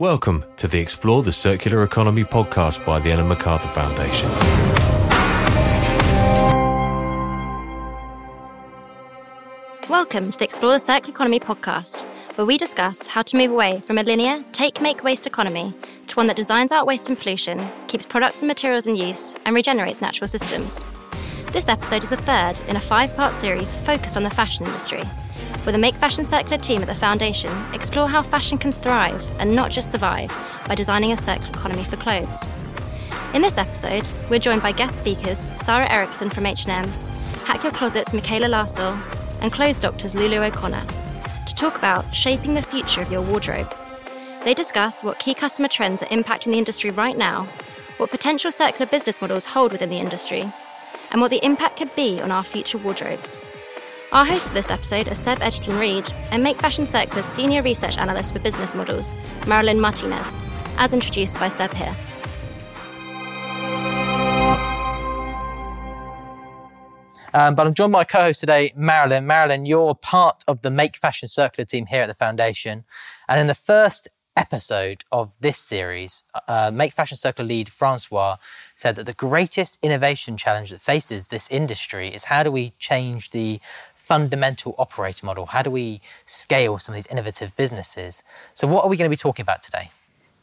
Welcome to the Explore the Circular Economy podcast by the Ellen MacArthur Foundation. Welcome to the Explore the Circular Economy podcast, where we discuss how to move away from a linear take make waste economy to one that designs out waste and pollution, keeps products and materials in use, and regenerates natural systems. This episode is the third in a five part series focused on the fashion industry with the Make Fashion Circular team at the Foundation, explore how fashion can thrive and not just survive by designing a circular economy for clothes. In this episode, we're joined by guest speakers Sara Eriksson from H&M, Hack Your Closet's Mikaela Larsell, and Clothes Doctor's Lulu O'Connor to talk about shaping the future of your wardrobe. They discuss what key customer trends are impacting the industry right now, what potential circular business models hold within the industry, and what the impact could be on our future wardrobes. Our host for this episode is Seb Egerton-Read and Make Fashion Circular's Senior Research Analyst for Business Models, Marilyn Martinez, as introduced by Seb here. Um, but I'm joined by my co-host today, Marilyn. Marilyn, you're part of the Make Fashion Circular team here at the Foundation. And in the first episode of this series, uh, Make Fashion Circular lead Francois said that the greatest innovation challenge that faces this industry is how do we change the fundamental operating model? How do we scale some of these innovative businesses? So, what are we going to be talking about today?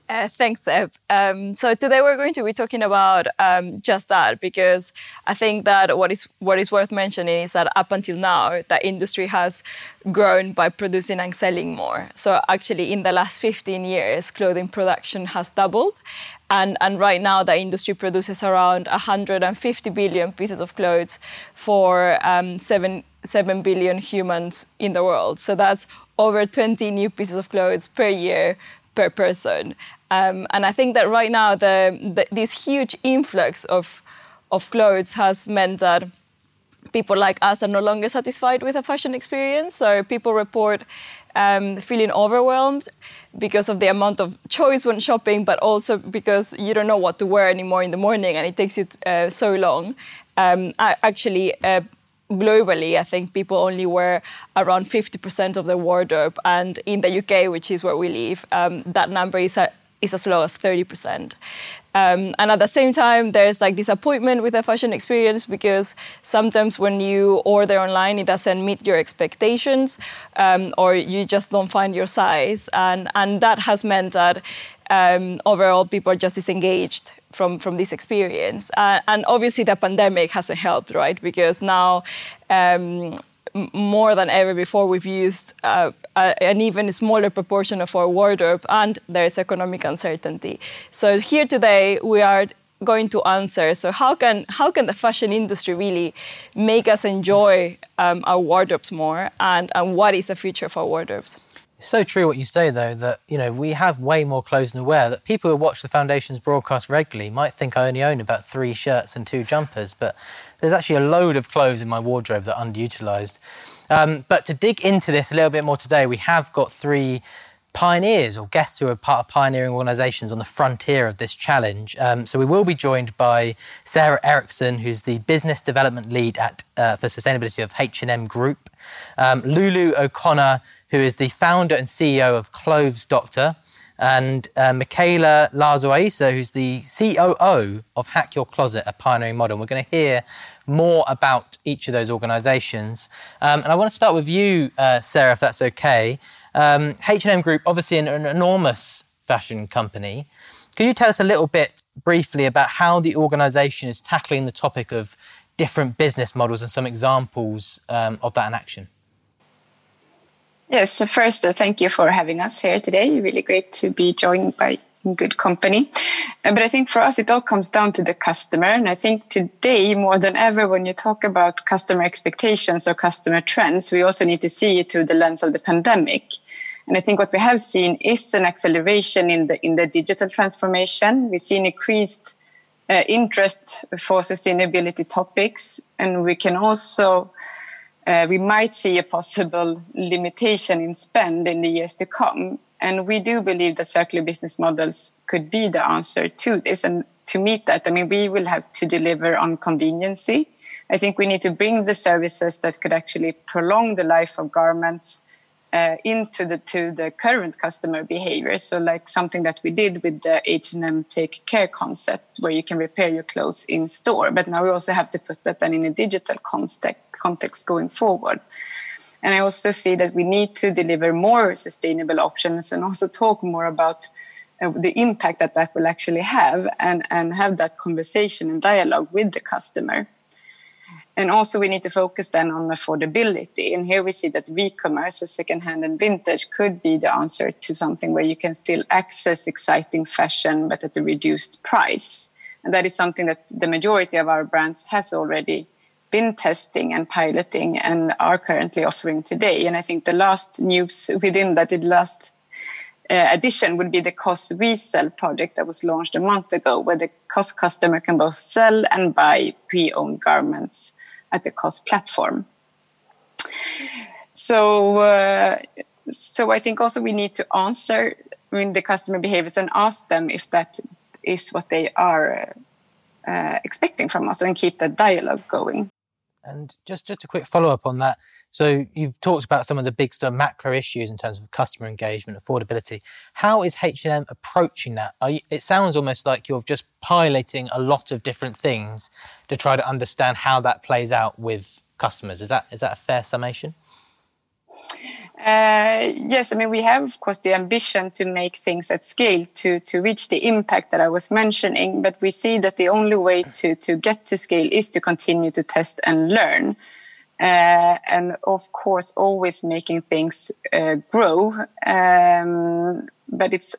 Uh, thanks, Eb. Um, so today we're going to be talking about um, just that because I think that what is what is worth mentioning is that up until now, the industry has grown by producing and selling more. So actually, in the last 15 years, clothing production has doubled, and, and right now the industry produces around 150 billion pieces of clothes for um, seven 7 billion humans in the world. So that's over 20 new pieces of clothes per year per person. Um, and I think that right now, the, the, this huge influx of, of clothes has meant that people like us are no longer satisfied with a fashion experience. So people report um, feeling overwhelmed because of the amount of choice when shopping, but also because you don't know what to wear anymore in the morning and it takes it uh, so long. Um, I, actually, uh, globally, I think people only wear around 50% of their wardrobe. And in the UK, which is where we live, um, that number is, a, is as low as 30%. Um, and at the same time, there's like disappointment with the fashion experience because sometimes when you order online, it doesn't meet your expectations um, or you just don't find your size. And, and that has meant that um, overall people are just disengaged from from this experience. Uh, and obviously, the pandemic hasn't helped, right? Because now. Um, more than ever before, we've used uh, an even smaller proportion of our wardrobe, and there is economic uncertainty. So here today, we are going to answer. So how can how can the fashion industry really make us enjoy um, our wardrobes more, and and what is the future of our wardrobes? It's so true what you say, though, that you know we have way more clothes than we wear. That people who watch the foundation's broadcast regularly might think I only own about three shirts and two jumpers, but there's actually a load of clothes in my wardrobe that are underutilized. Um, but to dig into this a little bit more today, we have got three pioneers or guests who are part of pioneering organisations on the frontier of this challenge. Um, so we will be joined by Sara Eriksson, who's the business development lead at uh, for sustainability of H&M Group, um, Lulu O'Connor, who is the founder and CEO of Clothes Doctor, and uh, Mikaela Larsell Ayesa, who's the COO of Hack Your Closet, a pioneering model. We're going to hear more about each of those organisations. Um, and I want to start with you, uh, Sara, if that's okay. Um, H&M Group, obviously an, an enormous fashion company. Can you tell us a little bit briefly about how the organisation is tackling the topic of different business models and some examples um, of that in action? Yes, so first, uh, thank you for having us here today. Really great to be joined by good company. Uh, but I think for us, it all comes down to the customer. And I think today, more than ever, when you talk about customer expectations or customer trends, we also need to see it through the lens of the pandemic. And I think what we have seen is an acceleration in the in the digital transformation. We see an increased uh, interest for sustainability topics, and we can also uh, we might see a possible limitation in spend in the years to come. And we do believe that circular business models could be the answer to this. And to meet that, I mean, we will have to deliver on conveniency. I think we need to bring the services that could actually prolong the life of garments uh, into the to the current customer behavior. So, like something that we did with the H and M Take Care concept, where you can repair your clothes in store, but now we also have to put that then in a digital context context going forward. And I also see that we need to deliver more sustainable options and also talk more about uh, the impact that that will actually have and, and have that conversation and dialogue with the customer. And also, we need to focus then on affordability. And here we see that re-commerce, so secondhand and vintage, could be the answer to something where you can still access exciting fashion, but at a reduced price. And that is something that the majority of our brands has already been testing and piloting and are currently offering today. And I think the last news within that, the last uh, addition would be the COS resell project that was launched a month ago, where the COS customer can both sell and buy pre-owned garments at the COS platform. So, uh, so I think also we need to answer I mean, the customer behaviors and ask them if that is what they are uh, expecting from us and keep that dialogue going. And just, just a quick follow up on that. So you've talked about some of the big of macro issues in terms of customer engagement, affordability. How is H&M approaching that? You, it sounds almost like you're just piloting a lot of different things to try to understand how that plays out with customers. Is that is that a fair summation? Uh, yes, I mean we have, of course, the ambition to make things at scale to to reach the impact that I was mentioning. But we see that the only way to to get to scale is to continue to test and learn, uh, and of course, always making things uh, grow. Um, but it's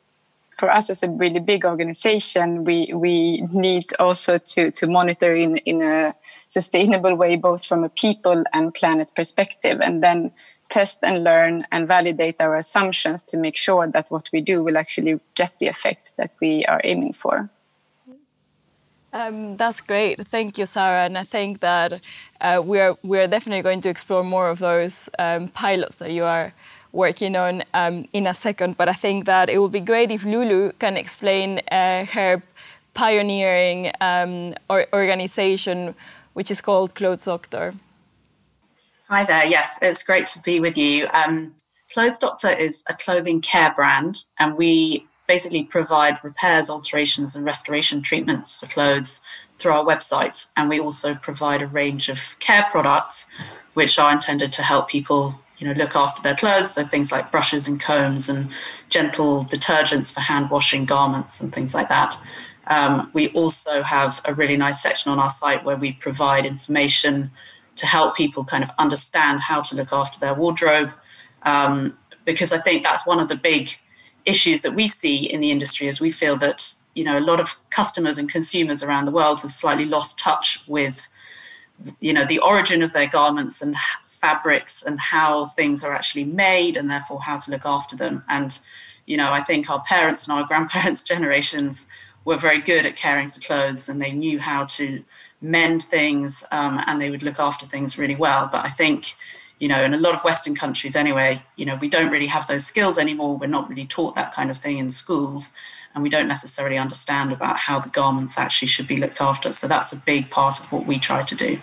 for us as a really big organization, we we need also to to monitor in in a sustainable way, both from a people and planet perspective, and then test and learn and validate our assumptions to make sure that what we do will actually get the effect that we are aiming for. Um, that's great. Thank you, Sara. And I think that uh, we're we're definitely going to explore more of those um, pilots that you are working on um, in a second. But I think that it would be great if Lulu can explain uh, her pioneering um, or organization, which is called Clothes Doctor. Hi there. Yes, it's great to be with you. Um, Clothes Doctor is a clothing care brand, and we basically provide repairs, alterations, and restoration treatments for clothes through our website. And we also provide a range of care products which are intended to help people you know look after their clothes so things like brushes and combs and gentle detergents for hand washing garments and things like that um, we also have a really nice section on our site where we provide information to help people kind of understand how to look after their wardrobe. Um, because I think that's one of the big issues that we see in the industry is we feel that you know a lot of customers and consumers around the world have slightly lost touch with you know the origin of their garments and fabrics and how things are actually made and therefore how to look after them and you know i think our parents and our grandparents generations were very good at caring for clothes and they knew how to mend things um, and they would look after things really well. But I think, you know, in a lot of Western countries anyway, you know, we don't really have those skills anymore. We're not really taught that kind of thing in schools. And we don't necessarily understand about how the garments actually should be looked after. So that's a big part of what we try to do.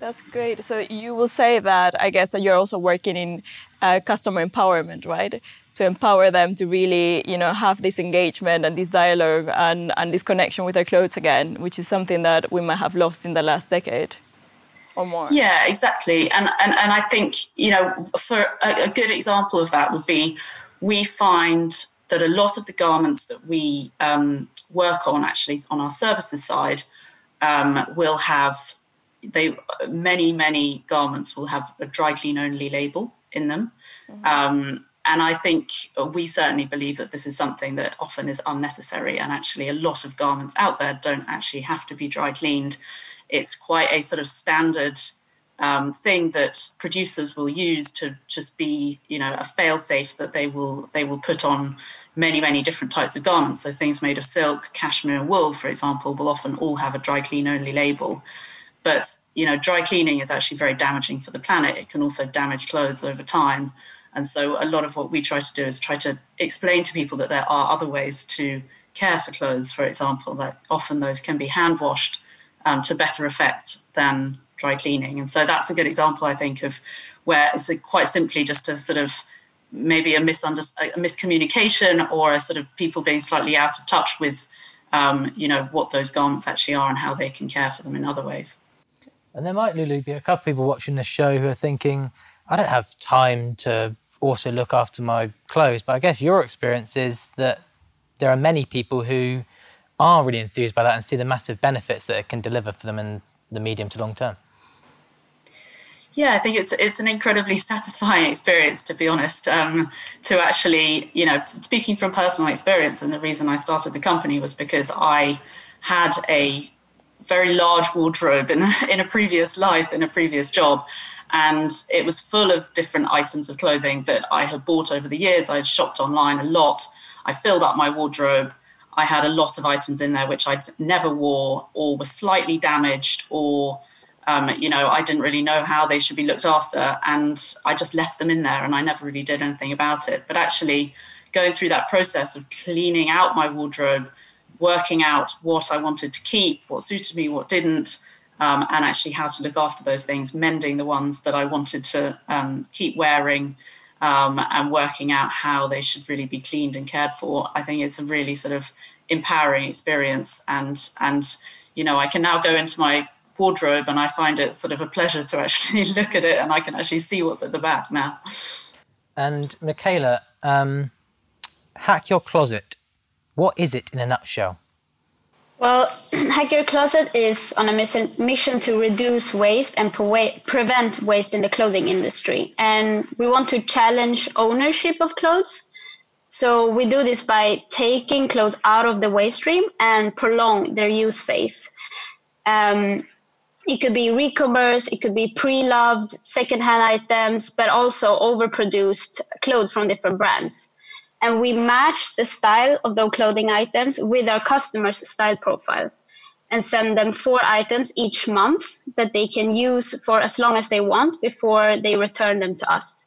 That's great. So you will say that I guess that you're also working in uh, customer empowerment, right? To empower them to really, you know, have this engagement and this dialogue and, and this connection with their clothes again, which is something that we might have lost in the last decade or more. Yeah, exactly. And and, and I think, you know, for a, a good example of that would be we find that a lot of the garments that we um, work on actually on our services side um, will have they many many garments will have a dry clean only label in them mm-hmm. um, and I think we certainly believe that this is something that often is unnecessary. And actually, a lot of garments out there don't actually have to be dry cleaned. It's quite a sort of standard um, thing that producers will use to just be, you know, a fail safe that they will they will put on many many different types of garments. So things made of silk, cashmere, and wool, for example, will often all have a dry clean only label. But you know, dry cleaning is actually very damaging for the planet. It can also damage clothes over time. And so a lot of what we try to do is try to explain to people that there are other ways to care for clothes, for example, that often those can be hand washed um, to better effect than dry cleaning. And so that's a good example, I think, of where it's quite simply just a sort of maybe a, misunder- a miscommunication or a sort of people being slightly out of touch with, um, you know, what those garments actually are and how they can care for them in other ways. And there might, Lulu, be a couple of people watching this show who are thinking, I don't have time to also look after my clothes. But I guess your experience is that there are many people who are really enthused by that and see the massive benefits that it can deliver for them in the medium to long term. Yeah, I think it's it's an incredibly satisfying experience, to be honest. Um, to actually, you know, speaking from personal experience, and the reason I started the company was because I had a very large wardrobe in in a previous life, in a previous job, and it was full of different items of clothing that I had bought over the years. I had shopped online a lot. I filled up my wardrobe. I had a lot of items in there which I never wore or were slightly damaged or um, you know, I didn't really know how they should be looked after, and I just left them in there, and I never really did anything about it. But actually, going through that process of cleaning out my wardrobe, working out what I wanted to keep, what suited me, what didn't, um, and actually how to look after those things, mending the ones that I wanted to um, keep wearing, um, and working out how they should really be cleaned and cared for. I think it's a really sort of empowering experience, and and you know, I can now go into my wardrobe and I find it sort of a pleasure to actually look at it and I can actually see what's at the back now. And Mikaela, um, Hack Your Closet, what is it in a nutshell? Well, Hack Closet is on a mission to reduce waste and pre- prevent waste in the clothing industry. And we want to challenge ownership of clothes. So we do this by taking clothes out of the waste stream and prolong their use phase. Um, it could be recommerce, it could be pre-loved secondhand items, but also overproduced clothes from different brands. And we match the style of those clothing items with our customers' style profile and send them four items each month that they can use for as long as they want before they return them to us.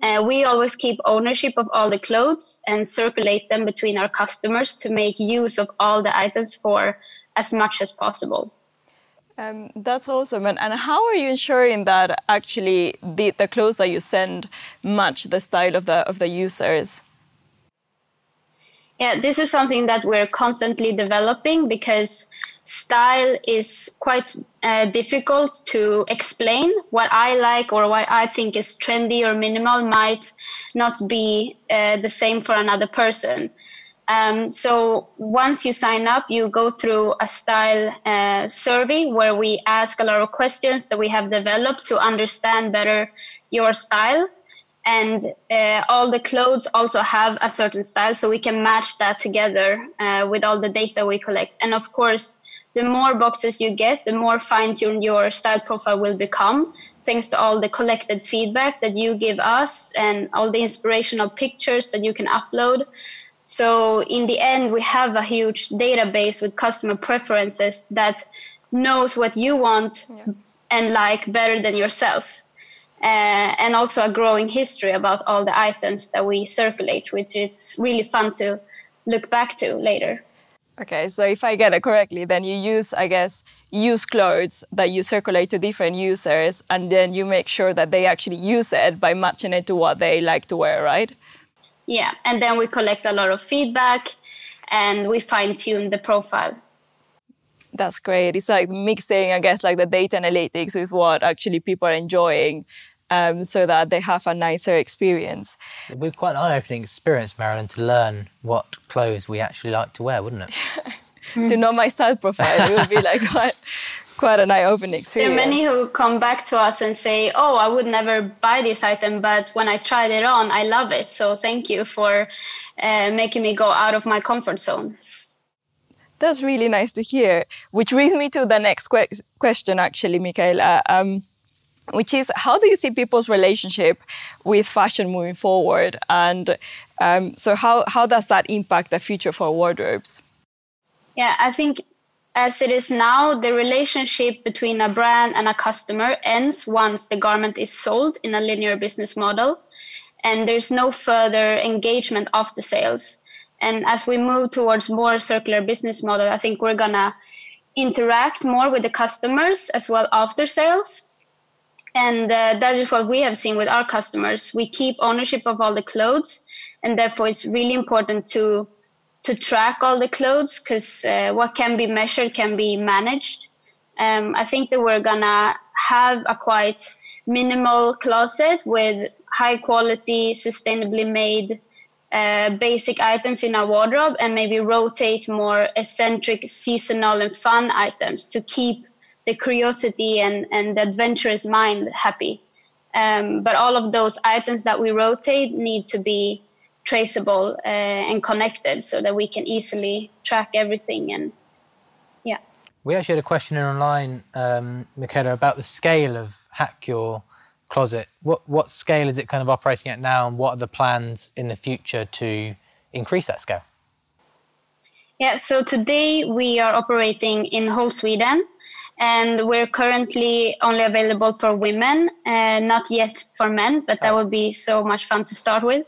Uh, we always keep ownership of all the clothes and circulate them between our customers to make use of all the items for as much as possible. Um, that's awesome. And, and how are you ensuring that actually the, the clothes that you send match the style of the of the users? Yeah, this is something that we're constantly developing because style is quite uh, difficult to explain. What I like or what I think is trendy or minimal might not be uh, the same for another person. Um, so once you sign up, you go through a style uh, survey where we ask a lot of questions that we have developed to understand better your style. And uh, all the clothes also have a certain style, so we can match that together uh, with all the data we collect. And of course, the more boxes you get, the more fine tuned your style profile will become, thanks to all the collected feedback that you give us and all the inspirational pictures that you can upload. So in the end, we have a huge database with customer preferences that knows what you want yeah. and like better than yourself. Uh, and also a growing history about all the items that we circulate, which is really fun to look back to later. Okay, so if I get it correctly, then you use, I guess, use clothes that you circulate to different users, and then you make sure that they actually use it by matching it to what they like to wear, right? Yeah, and then we collect a lot of feedback and we fine tune the profile. That's great. It's like mixing, I guess, like the data analytics with what actually people are enjoying um, so that they have a nicer experience. It would be quite an eye opening experience, Marilyn, to learn what clothes we actually like to wear, wouldn't it? to know my style profile, it would be like quite, quite an eye-opening experience. There are many who come back to us and say, "Oh, I would never buy this item, but when I tried it on, I love it. So thank you for uh, making me go out of my comfort zone." That's really nice to hear. Which brings me to the next que- question, actually, Mikaela. Um, which is how do you see people's relationship with fashion moving forward and um, so how, how does that impact the future for wardrobes yeah i think as it is now, the relationship between a brand and a customer ends once the garment is sold in a linear business model, and there's no further engagement after sales. And as we move towards more circular business model, I think we're gonna interact more with the customers as well after sales. And uh, that is what we have seen with our customers. We keep ownership of all the clothes, and therefore it's really important to to track all the clothes because uh, what can be measured can be managed. Um, I think that we're gonna have a quite minimal closet with high quality, sustainably made uh, basic items in our wardrobe and maybe rotate more eccentric, seasonal, and fun items to keep the curiosity and, and the adventurous mind happy. Um, but all of those items that we rotate need to be traceable uh, and connected so that we can easily track everything and yeah. We actually had a question in online, um, Mikaela, about the scale of Hack Your Closet. What what scale is it kind of operating at now, and what are the plans in the future to increase that scale? Yeah, so today we are operating in whole Sweden, and we're currently only available for women, and not yet for men, but that would be so much fun to start with.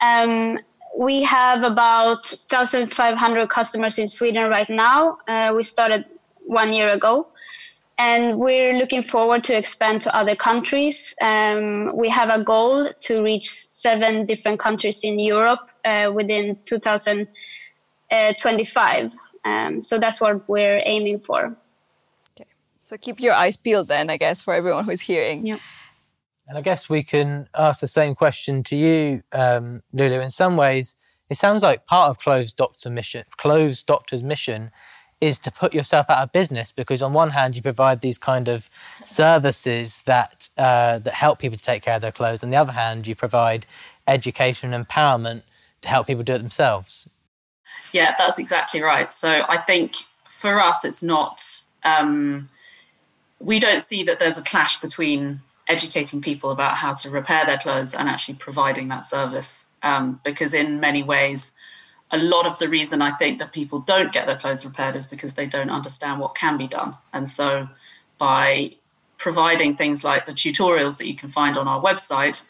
Um, we have about 1,500 customers in Sweden right now. Uh, we started one year ago and we're looking forward to expand to other countries. Um, we have a goal to reach seven different countries in Europe uh, within 2025. Um, so that's what we're aiming for. Okay, so keep your eyes peeled then, I guess, for everyone who's hearing. Yeah. And I guess we can ask the same question to you, um, Lulu. In some ways, it sounds like part of Clothes Doctor mission, Clothes Doctor's mission is to put yourself out of business because on one hand you provide these kind of services that uh, that help people to take care of their clothes on the other hand you provide education and empowerment to help people do it themselves yeah that's exactly right so i think for us it's not um, we don't see that there's a clash between educating people about how to repair their clothes and actually providing that service um, because in many ways a lot of the reason I think that people don't get their clothes repaired is because they don't understand what can be done. And so by providing things like the tutorials that you can find on our website,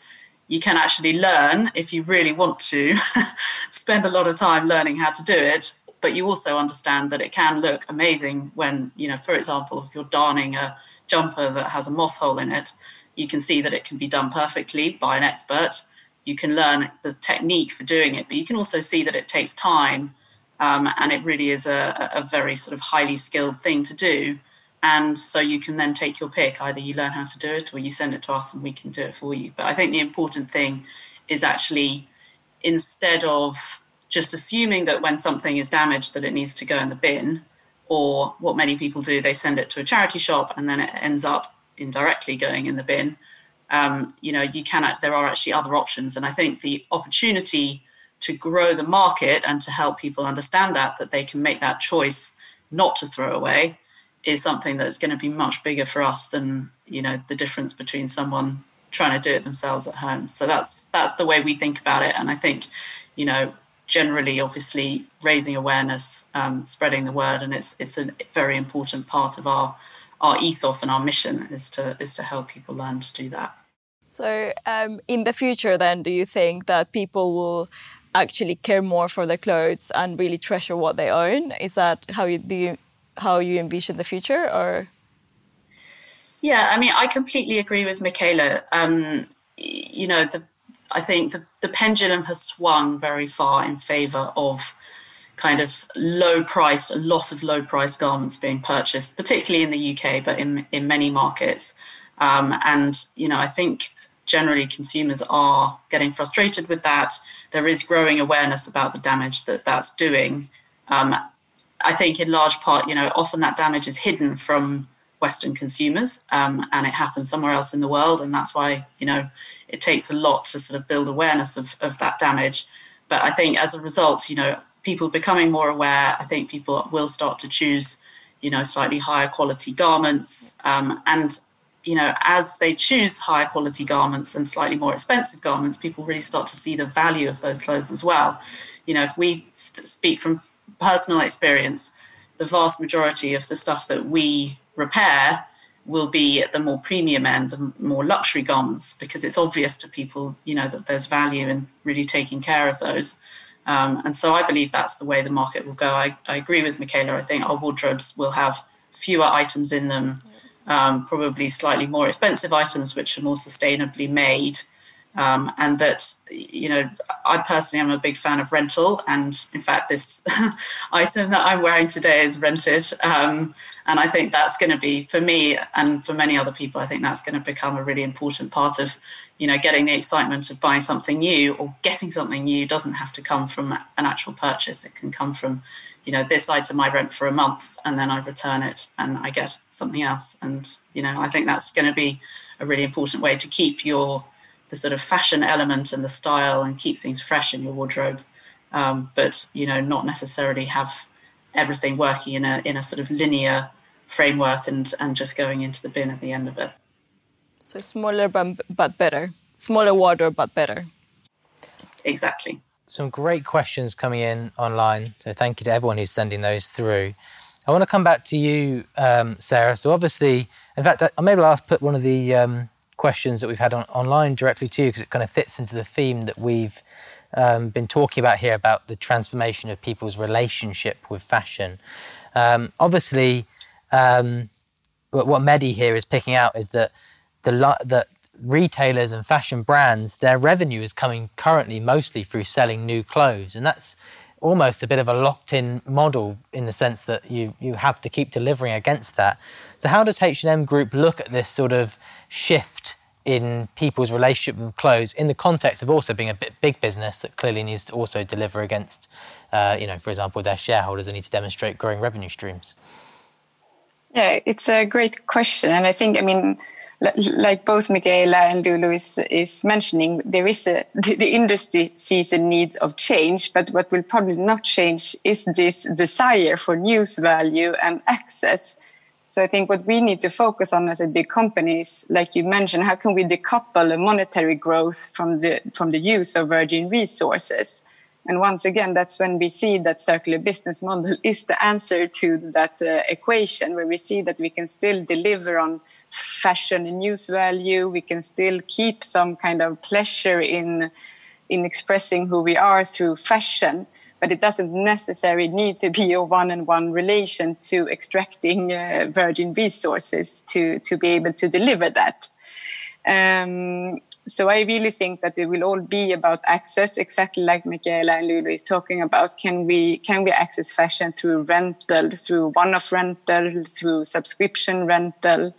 you can actually learn if you really want to spend a lot of time learning how to do it but you also understand that it can look amazing when you know for example if you're darning a jumper that has a moth hole in it you can see that it can be done perfectly by an expert you can learn the technique for doing it, but you can also see that it takes time um, and it really is a, a very sort of highly skilled thing to do. And so you can then take your pick. Either you learn how to do it or you send it to us and we can do it for you. But I think the important thing is actually instead of just assuming that when something is damaged that it needs to go in the bin, or what many people do, they send it to a charity shop and then it ends up indirectly going in the bin. Um, you know, you can there are actually other options, and I think the opportunity to grow the market and to help people understand that that they can make that choice not to throw away is something that's going to be much bigger for us than you know the difference between someone trying to do it themselves at home. So that's that's the way we think about it, and I think you know generally obviously raising awareness um, spreading the word and it's it's a very important part of our our ethos and our mission is to is to help people learn to do that. So, um, in the future, then, do you think that people will actually care more for their clothes and really treasure what they own? Is that how you do you, how you envision the future, or? Yeah, I mean, I completely agree with Mikaela. Um, you know, the I think the, the pendulum has swung very far in favour of kind of low priced, a lot of low priced garments being purchased, particularly in the UK, but in, in many markets. Um, and, you know, I think generally consumers are getting frustrated with that. There is growing awareness about the damage that that's doing. Um, I think in large part, you know, often that damage is hidden from Western consumers um, and it happens somewhere else in the world. And that's why, you know, it takes a lot to sort of build awareness of, of that damage. But I think as a result, you know, people becoming more aware, I think people will start to choose, you know, slightly higher quality garments. Um, and, you know, as they choose higher quality garments and slightly more expensive garments, people really start to see the value of those clothes as well. You know, if we speak from personal experience, the vast majority of the stuff that we repair will be at the more premium end, the more luxury garments, because it's obvious to people, you know, that there's value in really taking care of those. Um, and so I believe that's the way the market will go. I, I agree with Mikaela. I think our wardrobes will have fewer items in them um, probably slightly more expensive items which are more sustainably made. Um, and that you know i personally am a big fan of rental. And in fact this item that i'm wearing today is rented. Um, and i think that's going to be for me and for many other people i think that's going to become a really important part of you know getting the excitement of buying something new or getting something new doesn't have to come from an actual purchase. It can come from you know this item i rent for a month and then i return it and i get something else. And you know i think that's going to be a really important way to keep your the sort of fashion element and the style and keep things fresh in your wardrobe. Um, but you know not necessarily have everything working in a in a sort of linear framework and and just going into the bin at the end of it. So smaller but, but better. Smaller wardrobe but better. Exactly. Some great questions coming in online. So thank you to everyone who's sending those through. I want to come back to you um, sara. So obviously in fact I maybe i'll put one of the um, questions that we've had on, online directly to you because it kind of fits into the theme that we've um, been talking about here about the transformation of people's relationship with fashion. Um, obviously, um, what Mehdi here is picking out is that the that retailers and fashion brands their revenue is coming currently mostly through selling new clothes, and that's almost a bit of a locked-in model in the sense that you you have to keep delivering against that. So how does H&M Group look at this sort of shift in people's relationship with clothes in the context of also being a big business that clearly needs to also deliver against, uh, you know, for example, their shareholders they need to demonstrate growing revenue streams? Yeah, it's a great question, and I think I mean like both Mikaela and Lulu is, is mentioning, there is a the, the, industry sees a need of change, but what will probably not change is this desire for news value and access. So I think what we need to focus on as a big company is, like you mentioned, how can we decouple a monetary growth from the from the use of virgin resources? And once again, that's when we see that circular business model is the answer to that uh, equation, where we see that we can still deliver on fashion and news value. We can still keep some kind of pleasure in in expressing who we are through fashion, but it doesn't necessarily need to be a one-on-one relation to extracting uh, virgin resources to to be able to deliver that. Um, so I really think that it will all be about access, exactly like Mikaela and Lulu is talking about. Can we can we access fashion through rental, through one-off rental, through subscription rental?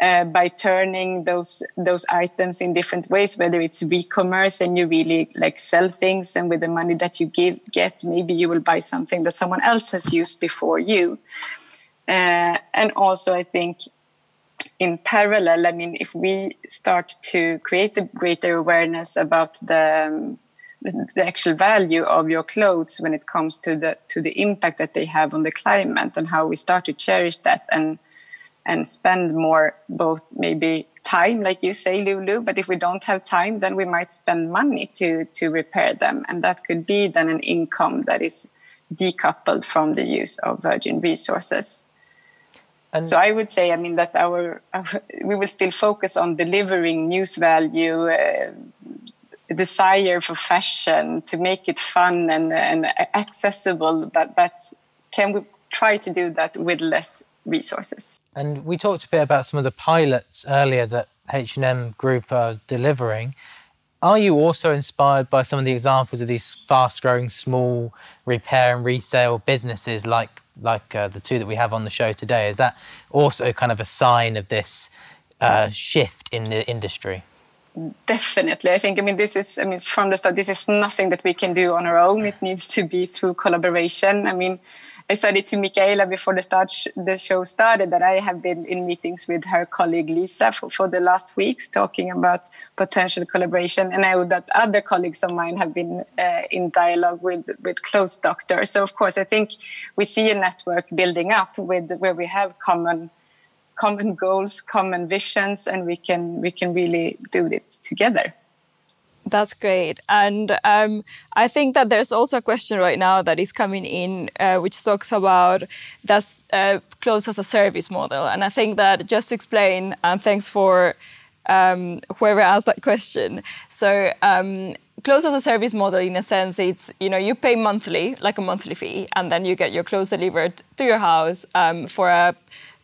uh, by turning those those items in different ways whether it's e-commerce and you really like sell things and with the money that you give get maybe you will buy something that someone else has used before you uh, and also i think in parallel i mean if we start to create a greater awareness about the um, the actual value of your clothes when it comes to the to the impact that they have on the climate and how we start to cherish that and and spend more both maybe time like you say lulu but if we don't have time then we might spend money to to repair them. And that could be then an income that is decoupled from the use of virgin resources and so i would say i mean that our, our we will still focus on delivering news value uh, desire for fashion to make it fun and, and accessible but but can we try to do that with less resources. And we talked a bit about some of the pilots earlier that H&M Group are delivering. Are you also inspired by some of the examples of these fast-growing small repair and resale businesses like like uh, the two that we have on the show today? Is that also kind of a sign of this uh, shift in the industry? Definitely. I think, I mean, this is, I mean, from the start, this is nothing that we can do on our own. It needs to be through collaboration. I mean, I said it to Mikaela before the start the show started that I have been in meetings with her colleague Lisa for, for the last weeks talking about potential collaboration, and I know that other colleagues of mine have been uh, in dialogue with with Clothes Doctor. So of course, I think we see a network building up with where we have common common goals, common visions, and we can we can really do it together. That's great. And um, I think that there's also a question right now that is coming in, uh, which talks about does uh, clothes as a service model. And I think that just to explain, and thanks for um, whoever asked that question. So um, clothes as a service model, in a sense, it's you know you pay monthly, like a monthly fee, and then you get your clothes delivered to your house um, for a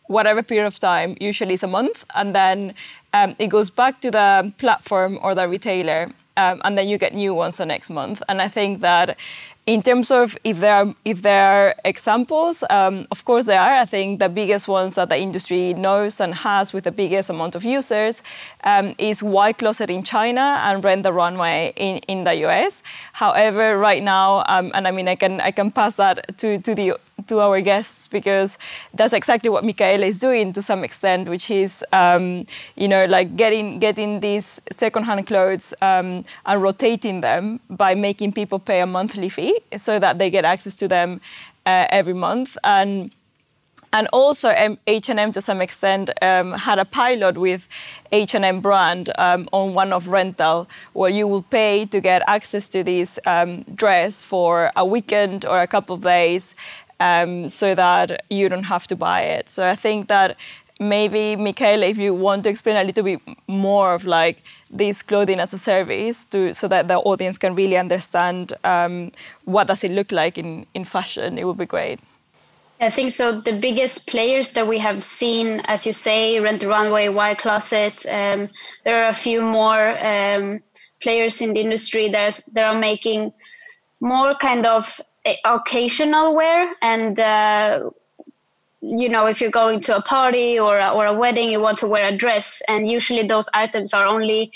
whatever period of time, usually it's a month, and then um, it goes back to the platform or the retailer, um, and then you get new ones the next month. And I think that in terms of if there are, if there are examples, um, of course there are. I think the biggest ones that the industry knows and has with the biggest amount of users um, is YCloset in China and Rent the Runway in, in the US. However, right now, um, and I mean, I can I can pass that to to the to our guests because that's exactly what Mikaela is doing to some extent, which is um, you know like getting getting these secondhand clothes um, and rotating them by making people pay a monthly fee so that they get access to them uh, every month. And and also H&M to some extent um, had a pilot with H&M brand um, on one of rental where you will pay to get access to this um, dress for a weekend or a couple of days um, so that you don't have to buy it. So I think that maybe Mikaela, if you want to explain a little bit more of like this clothing as a service, to so that the audience can really understand um, what does it look like in in fashion, it would be great. I think so. The biggest players that we have seen, as you say, Rent the Runway, YCloset. Um, there are a few more um, players in the industry that that are making more kind of occasional wear and uh, you know if you're going to a party or a, or a wedding you want to wear a dress and usually those items are only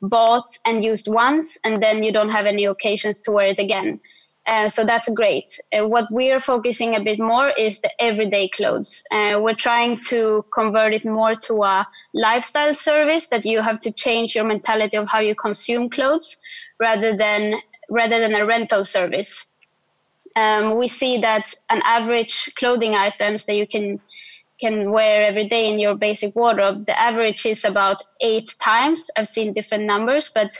bought and used once and then you don't have any occasions to wear it again uh, so that's great. Uh, what we are focusing a bit more is the everyday clothes. Uh, we're trying to convert it more to a lifestyle service that you have to change your mentality of how you consume clothes rather than rather than a rental service um, we see that an average clothing items that you can can wear every day in your basic wardrobe, the average is about eight times. I've seen different numbers, but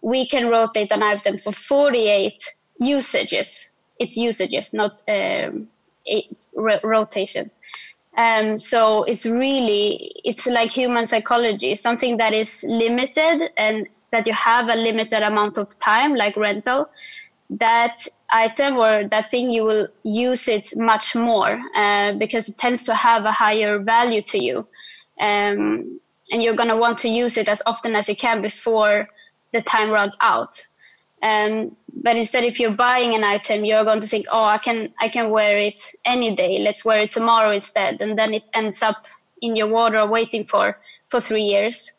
we can rotate an item for 48 usages. It's usages, not um, rotation. Um, so it's really it's like human psychology, something that is limited and that you have a limited amount of time, like rental that item or that thing you will use it much more uh, because it tends to have a higher value to you. Um, and you're going to want to use it as often as you can before the time runs out. Um, but instead if you're buying an item you're going to think oh i can i can wear it any day. Let's wear it tomorrow instead. And then it ends up in your wardrobe waiting for for three years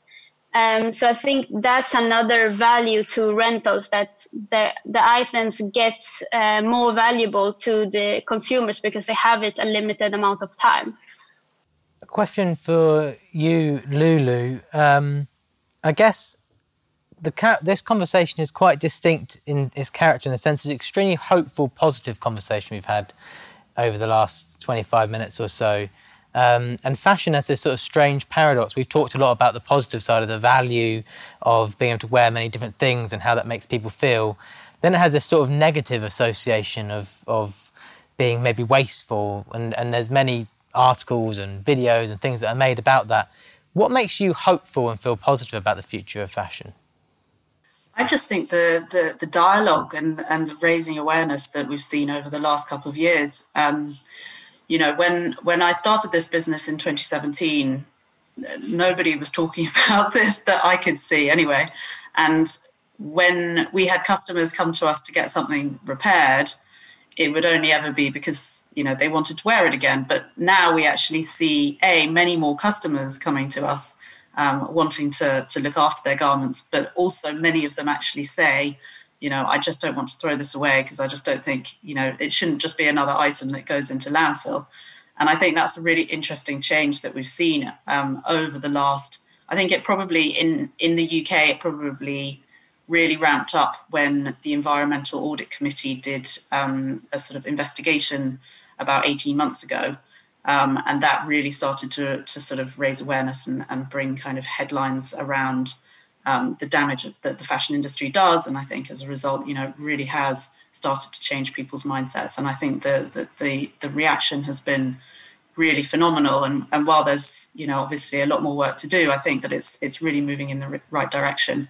um, so I think that's another value to rentals that the, the items get uh, more valuable to the consumers because they have it a limited amount of time. A question for you, Lulu. Um, I guess the this conversation is quite distinct in its character in the sense it's an extremely hopeful, positive conversation we've had over the last 25 minutes or so. Um, and fashion has this sort of strange paradox. We've talked a lot about the positive side of the value of being able to wear many different things and how that makes people feel. Then it has this sort of negative association of, of being maybe wasteful. And, and there's many articles and videos and things that are made about that. What makes you hopeful and feel positive about the future of fashion? I just think the, the, the dialogue and, and the raising awareness that we've seen over the last couple of years. Um, you know when when i started this business in 2017 nobody was talking about this that i could see anyway. And when we had customers come to us to get something repaired it would only ever be because you know they wanted to wear it again. But now we actually see a many more customers coming to us um, wanting to to look after their garments but also many of them actually say you know, I just don't want to throw this away because I just don't think, you know, it shouldn't just be another item that goes into landfill. And I think that's a really interesting change that we've seen um, over the last. I think it probably in in the UK it probably really ramped up when the Environmental Audit Committee did um, a sort of investigation about 18 months ago. Um, and that really started to, to sort of raise awareness and, and bring kind of headlines around um, the damage that the fashion industry does. And I think as a result, you know, really has started to change people's mindsets. And I think the the the, the reaction has been really phenomenal. And, and while there's you know obviously a lot more work to do, I think that it's it's really moving in the right direction.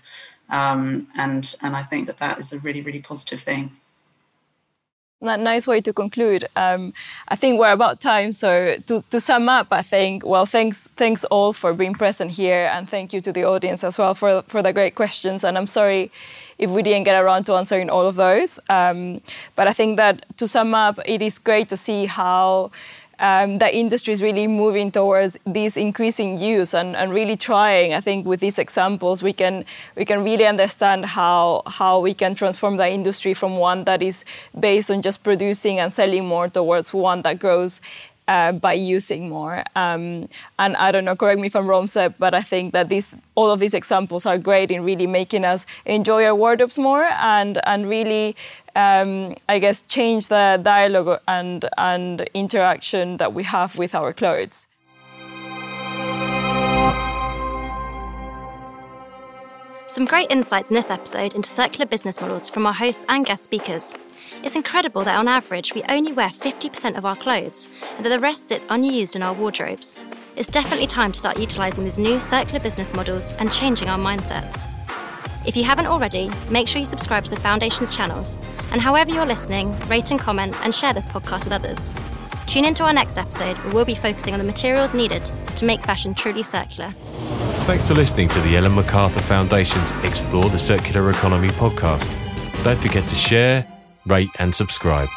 Um, and and I think that that is a really really positive thing. Nice way to conclude. Um, I think we're about time. So to, to sum up, I think well, thanks thanks all for being present here, and thank you to the audience as well for for the great questions. And I'm sorry if we didn't get around to answering all of those. Um, but I think that to sum up, it is great to see how um, the industry is really moving towards this increasing use and, and, really trying. I think with these examples, we can we can really understand how how we can transform the industry from one that is based on just producing and selling more towards one that grows. Uh, by using more, um, and I don't know. Correct me if I'm wrong, Seb, but I think that these all of these examples are great in really making us enjoy our wardrobes more and and really um, I guess, change the dialogue and, and interaction that we have with our clothes. Some great insights in this episode into circular business models from our hosts and guest speakers. It's incredible that on average we only wear 50% of our clothes and that the rest sits unused in our wardrobes. It's definitely time to start utilising these new circular business models and changing our mindsets. If you haven't already, make sure you subscribe to the Foundation's channels. And however you're listening, rate and comment and share this podcast with others. Tune into our next episode where we'll be focusing on the materials needed to make fashion truly circular. Thanks for listening to the Ellen MacArthur Foundation's Explore the Circular Economy podcast. Don't forget to share, rate, and subscribe.